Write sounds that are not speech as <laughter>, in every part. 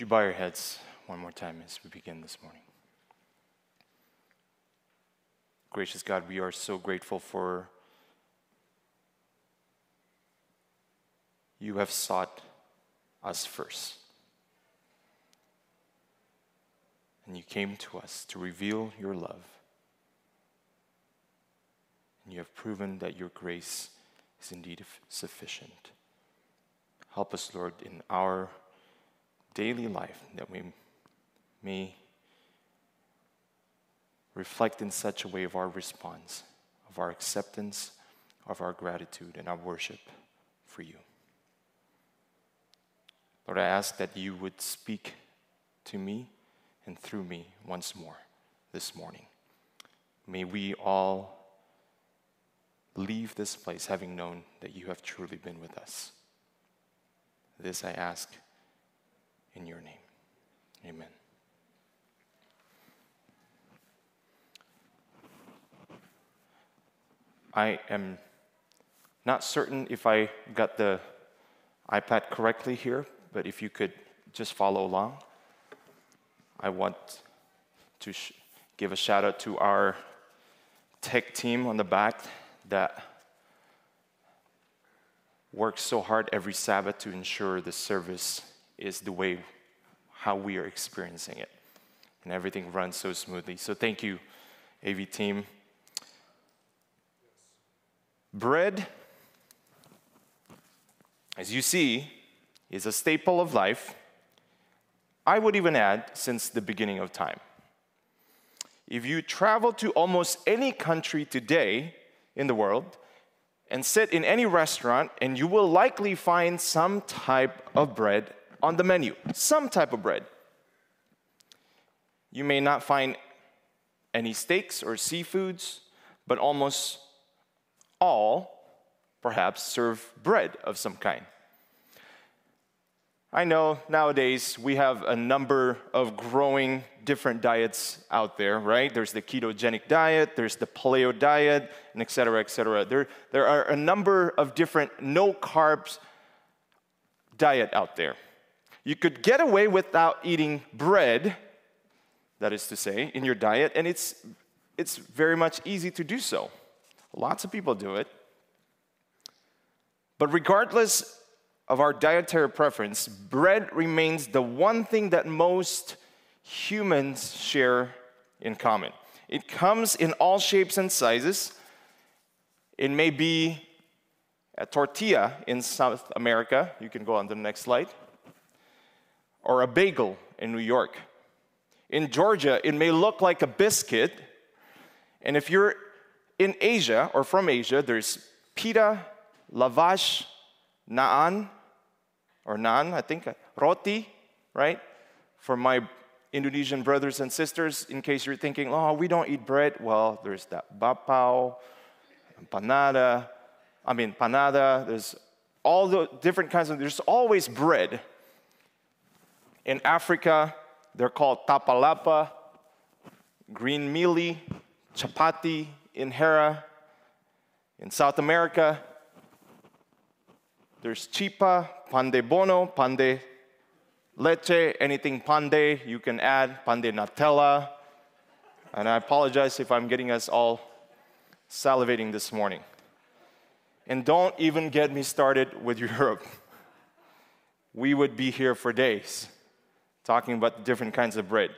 Would you bow your heads one more time as we begin this morning? Gracious God, we are so grateful for you have sought us first. And you came to us to reveal your love. And you have proven that your grace is indeed sufficient. Help us, Lord, in our daily life that we may reflect in such a way of our response, of our acceptance, of our gratitude, and our worship for you. Lord, I ask that you would speak to me and through me once more this morning. May we all leave this place having known that you have truly been with us. This I ask in your name. Amen. I am not certain if I got the iPad correctly here, but if you could just follow along. I want to sh- give a shout out to our tech team on the back that works so hard every Sabbath to ensure the service is the way how we are experiencing it. And everything runs so smoothly. So thank you, AV team. Bread, as you see, is a staple of life. I would even add since the beginning of time. If you travel to almost any country today in the world and sit in any restaurant, and you will likely find some type of bread on the menu, some type of bread. You may not find any steaks or seafoods, but almost all perhaps serve bread of some kind. I know nowadays we have a number of growing different diets out there, right? There's the ketogenic diet, there's the paleo diet, and et cetera, et cetera. There, there are a number of different no carbs diet out there. You could get away without eating bread, that is to say, in your diet, and it's, it's very much easy to do so. Lots of people do it. But regardless of our dietary preference, bread remains the one thing that most humans share in common. It comes in all shapes and sizes. It may be a tortilla in South America. You can go on to the next slide or a bagel in New York. In Georgia, it may look like a biscuit. And if you're in Asia or from Asia, there's pita, lavash, naan, or naan, I think, uh, roti, right? For my Indonesian brothers and sisters, in case you're thinking, oh, we don't eat bread. Well, there's that bapao, panada, I mean, panada, there's all the different kinds of, there's always bread. In Africa, they're called tapalapa, green mealie, chapati, injera. In South America, there's chipa, pan de bono, pan de leche, anything pan de, you can add pan de Nutella. And I apologize if I'm getting us all salivating this morning. And don't even get me started with <laughs> Europe. We would be here for days talking about the different kinds of bread.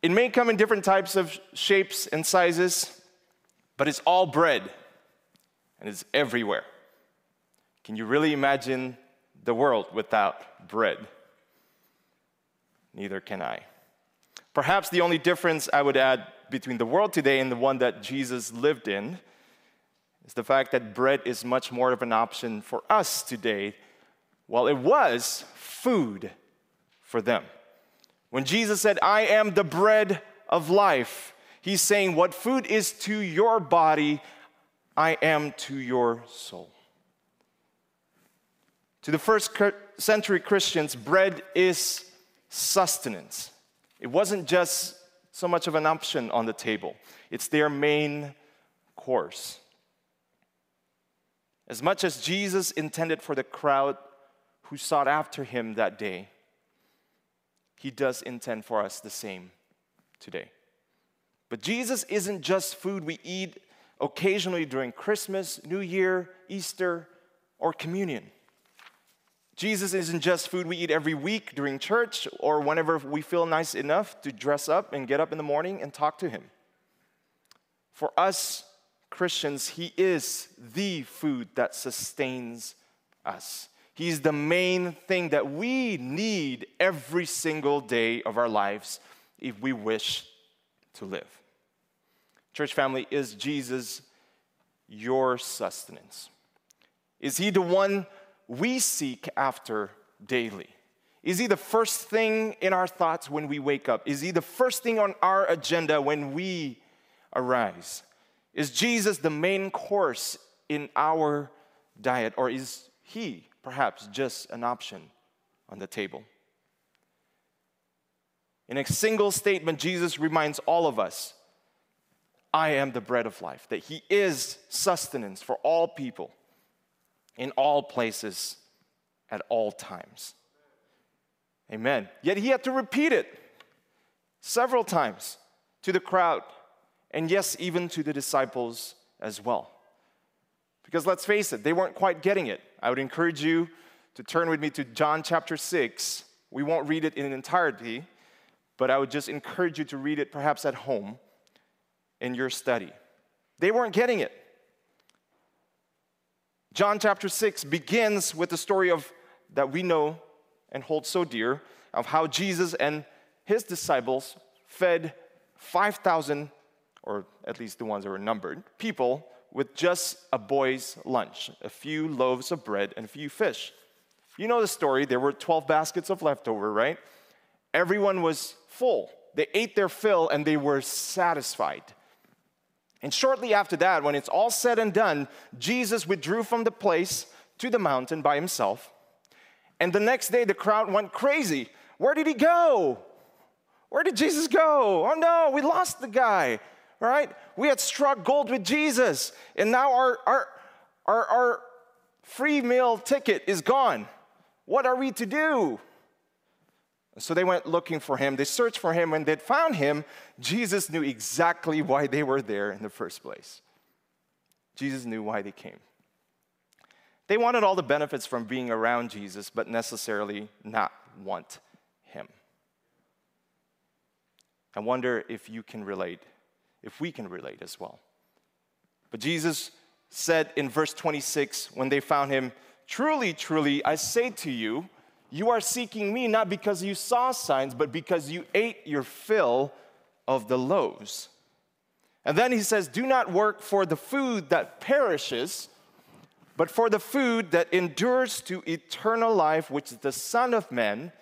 It may come in different types of shapes and sizes, but it's all bread and it's everywhere. Can you really imagine the world without bread? Neither can I. Perhaps the only difference I would add between the world today and the one that Jesus lived in is the fact that bread is much more of an option for us today, while it was food for them. When Jesus said, I am the bread of life, he's saying, What food is to your body, I am to your soul. To the first century Christians, bread is sustenance. It wasn't just so much of an option on the table, it's their main course. As much as Jesus intended for the crowd who sought after him that day, He does intend for us the same today. But Jesus isn't just food we eat occasionally during Christmas, New Year, Easter, or communion. Jesus isn't just food we eat every week during church or whenever we feel nice enough to dress up and get up in the morning and talk to Him. For us Christians, He is the food that sustains us. He's the main thing that we need every single day of our lives if we wish to live. Church family, is Jesus your sustenance? Is He the one we seek after daily? Is He the first thing in our thoughts when we wake up? Is He the first thing on our agenda when we arise? Is Jesus the main course in our diet, or is He perhaps just an option on the table? In a single statement, Jesus reminds all of us I am the bread of life, that He is sustenance for all people in all places at all times. Amen. Yet He had to repeat it several times to the crowd, and yes, even to the disciples as well. Because let's face it, they weren't quite getting it. I would encourage you to turn with me to John chapter 6. We won't read it in entirety, but I would just encourage you to read it perhaps at home in your study. They weren't getting it. John chapter 6 begins with the story of that we know and hold so dear of how Jesus and his disciples fed 5,000, or at least the ones that were numbered, people with just a boy's lunch a few loaves of bread and a few fish. You know the story. There were 12 baskets of leftover, right? Everyone was full. They ate their fill and they were satisfied. And shortly after that, when it's all said and done, Jesus withdrew from the place to the mountain by himself. And the next day, the crowd went crazy. Where did he go? Where did Jesus go? Oh no, we lost the guy, right? We had struck gold with Jesus, and now our, our, our, our free meal ticket is gone. What are we to do? So they went looking for him. They searched for him. When they found him, Jesus knew exactly why they were there in the first place. Jesus knew why they came. They wanted all the benefits from being around Jesus, but necessarily not want him. I wonder if you can relate, if we can relate as well. But Jesus said in verse 26 when they found him, Truly, truly, I say to you, you are seeking me not because you saw signs, but because you ate your fill of the loaves. And then he says, Do not work for the food that perishes, but for the food that endures to eternal life, which the Son of Man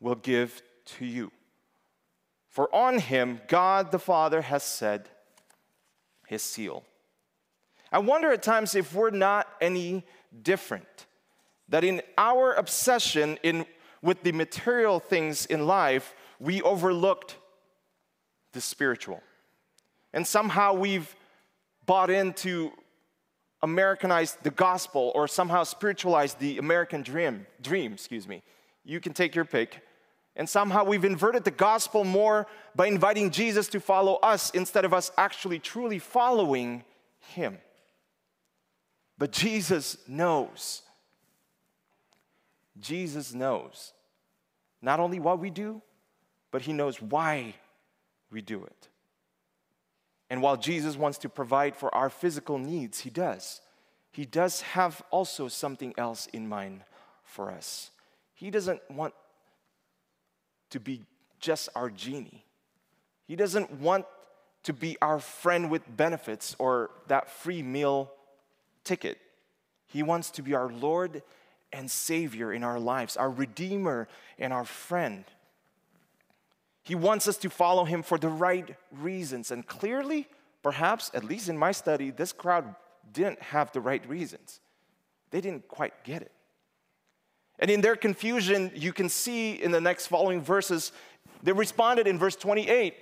will give to you. For on him God the Father has set his seal. I wonder at times if we're not any different that in our obsession in, with the material things in life, we overlooked the spiritual. And somehow we've bought into Americanized the gospel or somehow spiritualized the American dream, dream, excuse me. You can take your pick. And somehow we've inverted the gospel more by inviting Jesus to follow us instead of us actually truly following him. But Jesus knows Jesus knows not only what we do, but he knows why we do it. And while Jesus wants to provide for our physical needs, he does. He does have also something else in mind for us. He doesn't want to be just our genie. He doesn't want to be our friend with benefits or that free meal ticket. He wants to be our Lord and Savior in our lives, our Redeemer and our friend. He wants us to follow Him for the right reasons. And clearly, perhaps, at least in my study, this crowd didn't have the right reasons. They didn't quite get it. And in their confusion, you can see in the next following verses, they responded in verse 28.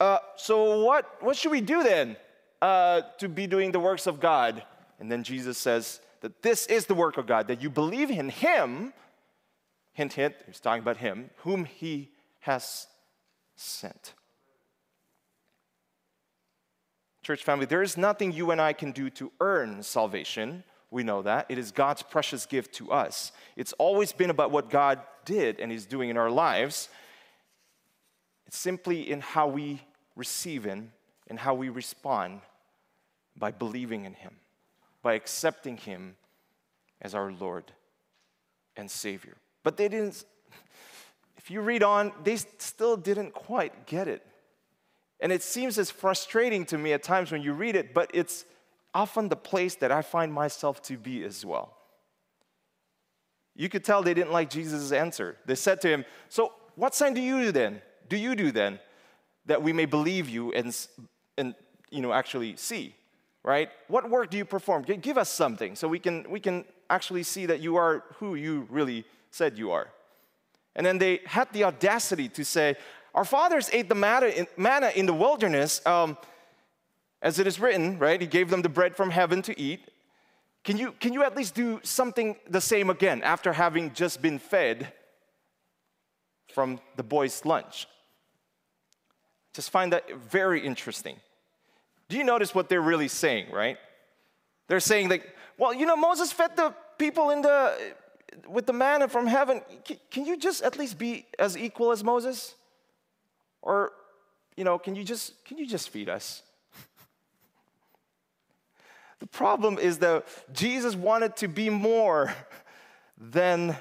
Uh, so, what, what should we do then uh, to be doing the works of God? And then Jesus says, that this is the work of God, that you believe in Him, Hint, hint, he's talking about him, whom he has sent. Church family, there is nothing you and I can do to earn salvation. We know that. It is God's precious gift to us. It's always been about what God did and is doing in our lives. It's simply in how we receive Him and how we respond by believing in Him, by accepting Him as our Lord and Savior. But they didn't, if you read on, they still didn't quite get it. And it seems as frustrating to me at times when you read it, but it's often the place that I find myself to be as well. You could tell they didn't like Jesus' answer. They said to him, So, what sign do you do then? Do you do then that we may believe you and, and you know, actually see? Right? What work do you perform? Give us something so we can, we can actually see that you are who you really said you are. And then they had the audacity to say, Our fathers ate the manna in the wilderness. Um, as it is written, right? He gave them the bread from heaven to eat. Can you, can you at least do something the same again after having just been fed from the boys' lunch? Just find that very interesting. Do you notice what they're really saying, right? They're saying like, well, you know, Moses fed the people in the with the manna from heaven. Can you just at least be as equal as Moses? Or, you know, can you just can you just feed us? The problem is that Jesus wanted to be more than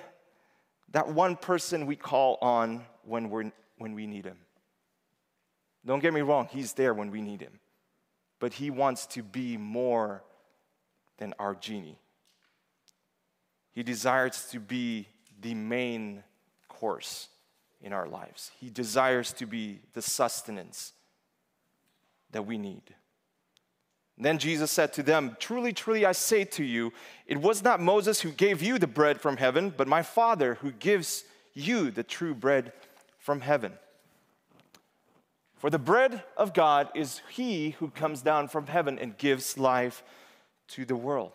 that one person we call on when, we're, when we need him. Don't get me wrong, he's there when we need him. But he wants to be more than our genie. He desires to be the main course in our lives. He desires to be the sustenance that we need. Then Jesus said to them, Truly, truly, I say to you, it was not Moses who gave you the bread from heaven, but my Father who gives you the true bread from heaven. For the bread of God is he who comes down from heaven and gives life to the world.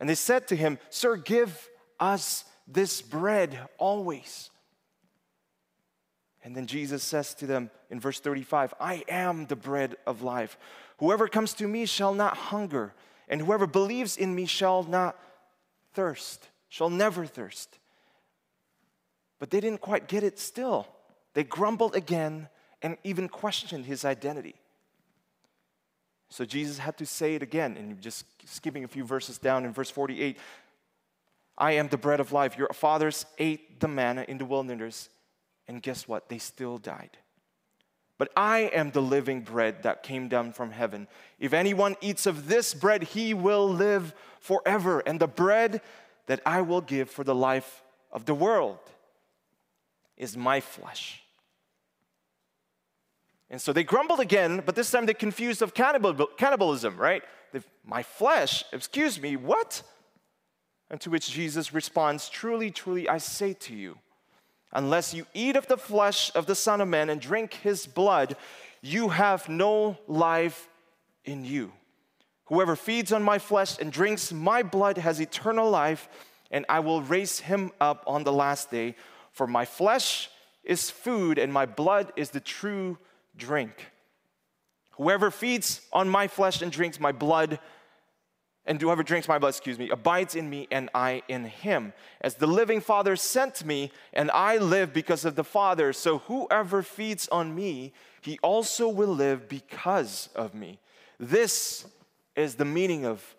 And they said to him, Sir, give us this bread always. And then Jesus says to them in verse 35, I am the bread of life. Whoever comes to me shall not hunger, and whoever believes in me shall not thirst, shall never thirst. But they didn't quite get it still. They grumbled again and even questioned his identity. So Jesus had to say it again, and just skipping a few verses down in verse 48 I am the bread of life. Your fathers ate the manna in the wilderness, and guess what? They still died. But I am the living bread that came down from heaven. If anyone eats of this bread, he will live forever. And the bread that I will give for the life of the world is my flesh. And so they grumbled again, but this time they confused of cannibalism, right? My flesh, excuse me, what? And to which Jesus responds, Truly, truly, I say to you, Unless you eat of the flesh of the Son of Man and drink his blood, you have no life in you. Whoever feeds on my flesh and drinks my blood has eternal life, and I will raise him up on the last day. For my flesh is food, and my blood is the true drink. Whoever feeds on my flesh and drinks my blood and whoever drinks my blood, excuse me, abides in me and I in him. As the living Father sent me, and I live because of the Father, so whoever feeds on me, he also will live because of me. This is the meaning of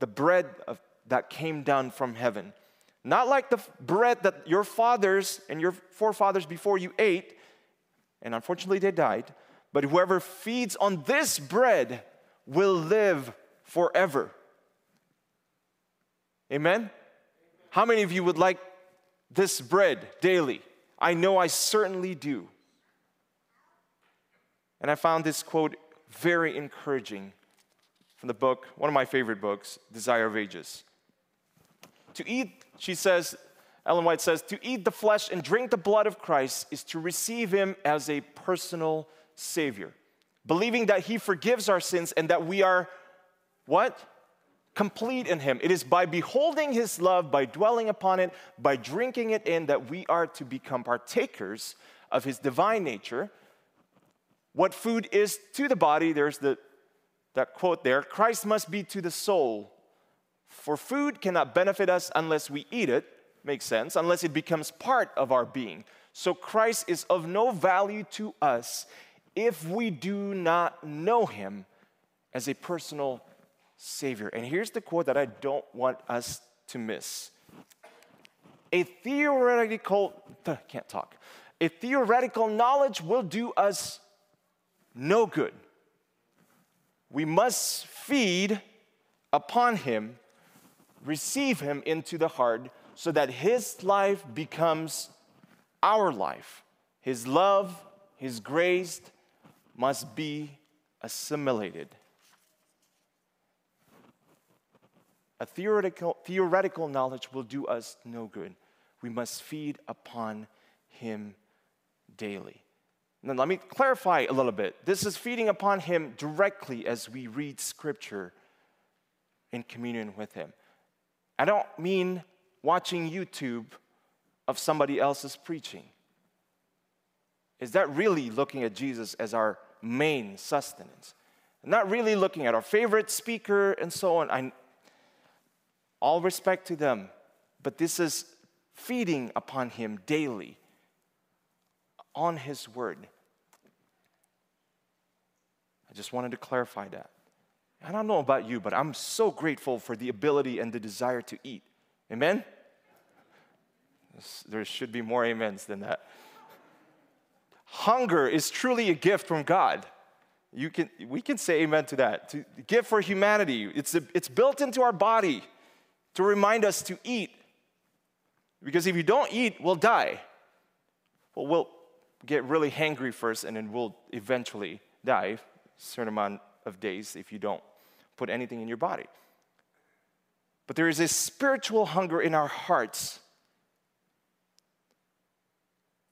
the bread of, that came down from heaven. Not like the bread that your fathers and your forefathers before you ate, and unfortunately they died, but whoever feeds on this bread will live forever. Amen? How many of you would like this bread daily? I know I certainly do. And I found this quote very encouraging from the book, one of my favorite books, Desire of Ages. To eat, she says, Ellen White says, to eat the flesh and drink the blood of Christ is to receive him as a personal Savior, believing that he forgives our sins and that we are what? Complete in Him. It is by beholding His love, by dwelling upon it, by drinking it in, that we are to become partakers of His divine nature. What food is to the body, there's the, that quote there Christ must be to the soul. For food cannot benefit us unless we eat it, makes sense, unless it becomes part of our being. So Christ is of no value to us if we do not know Him as a personal Savior. And here's the quote that I don't want us to miss. A theoretical, <laughs> can't talk, a theoretical knowledge will do us no good. We must feed upon Him, receive Him into the heart, so that His life becomes our life. His love, His grace must be assimilated A theoretical, theoretical knowledge will do us no good. We must feed upon Him daily. Now, let me clarify a little bit. This is feeding upon Him directly as we read Scripture in communion with Him. I don't mean watching YouTube of somebody else's preaching. Is that really looking at Jesus as our main sustenance? Not really looking at our favorite speaker and so on. I, all respect to them, but this is feeding upon Him daily on His Word. I just wanted to clarify that. I don't know about you, but I'm so grateful for the ability and the desire to eat. Amen? There should be more amens than that. Hunger is truly a gift from God. You can, we can say amen to that. To, gift for humanity. It's, a, it's built into our body to remind us to eat. Because if you don't eat, we'll die. Well, we'll get really hangry first and then we'll eventually die a certain amount of days if you don't put anything in your body. But there is a spiritual hunger in our hearts,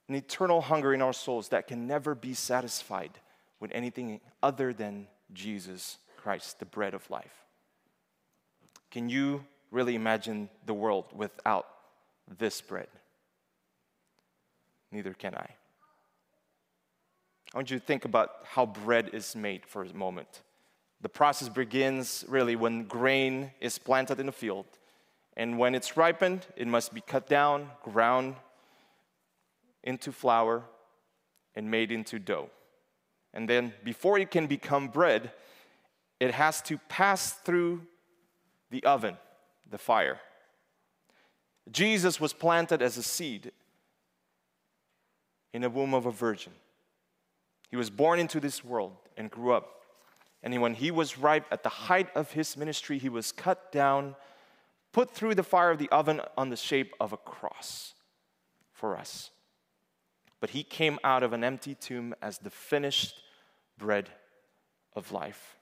an eternal hunger in our souls that can never be satisfied with anything other than Jesus Christ, the bread of life. Can you really imagine the world without this bread. Neither can I. I want you to think about how bread is made for a moment. The process begins really when grain is planted in the field. And when it's ripened, it must be cut down, ground into flour, and made into dough. And then, before it can become bread, it has to pass through the oven the fire. Jesus was planted as a seed in the womb of a virgin. He was born into this world and grew up. And when he was ripe at the height of his ministry, he was cut down, put through the fire of the oven on the shape of a cross for us. But he came out of an empty tomb as the finished bread of life.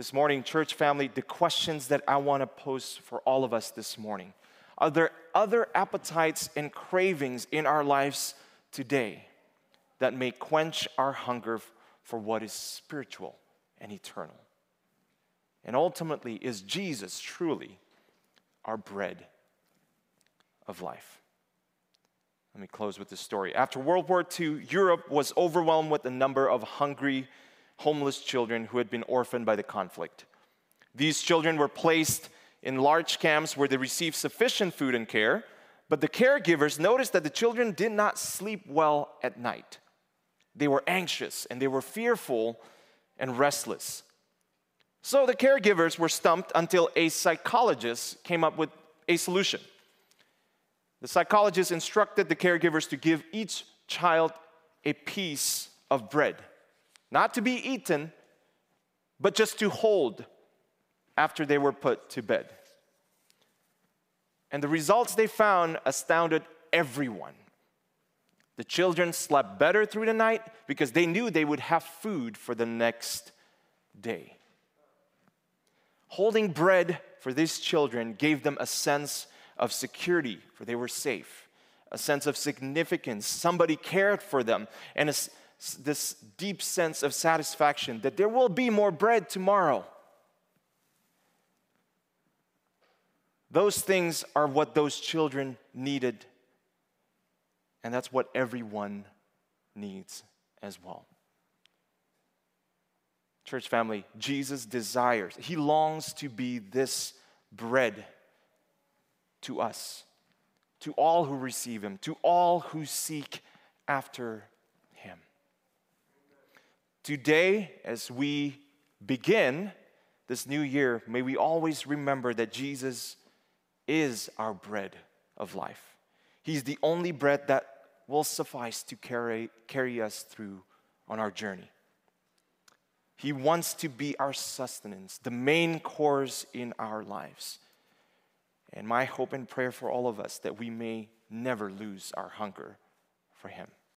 This morning, church family, the questions that I want to pose for all of us this morning are there other appetites and cravings in our lives today that may quench our hunger for what is spiritual and eternal? And ultimately, is Jesus truly our bread of life? Let me close with this story. After World War II, Europe was overwhelmed with the number of hungry homeless children who had been orphaned by the conflict. These children were placed in large camps where they received sufficient food and care, but the caregivers noticed that the children did not sleep well at night. They were anxious and they were fearful and restless. So the caregivers were stumped until a psychologist came up with a solution. The psychologist instructed the caregivers to give each child a piece of bread not to be eaten, but just to hold after they were put to bed. And the results they found astounded everyone. The children slept better through the night because they knew they would have food for the next day. Holding bread for these children gave them a sense of security, for they were safe, a sense of significance. Somebody cared for them, and a, this deep sense of satisfaction that there will be more bread tomorrow. Those things are what those children needed. And that's what everyone needs as well. Church family, Jesus desires, he longs to be this bread to us, to all who receive him, to all who seek after. Today, as we begin this new year, may we always remember that Jesus is our bread of life. He's the only bread that will suffice to carry, carry us through on our journey. He wants to be our sustenance, the main course in our lives. And my hope and prayer for all of us that we may never lose our hunger for Him.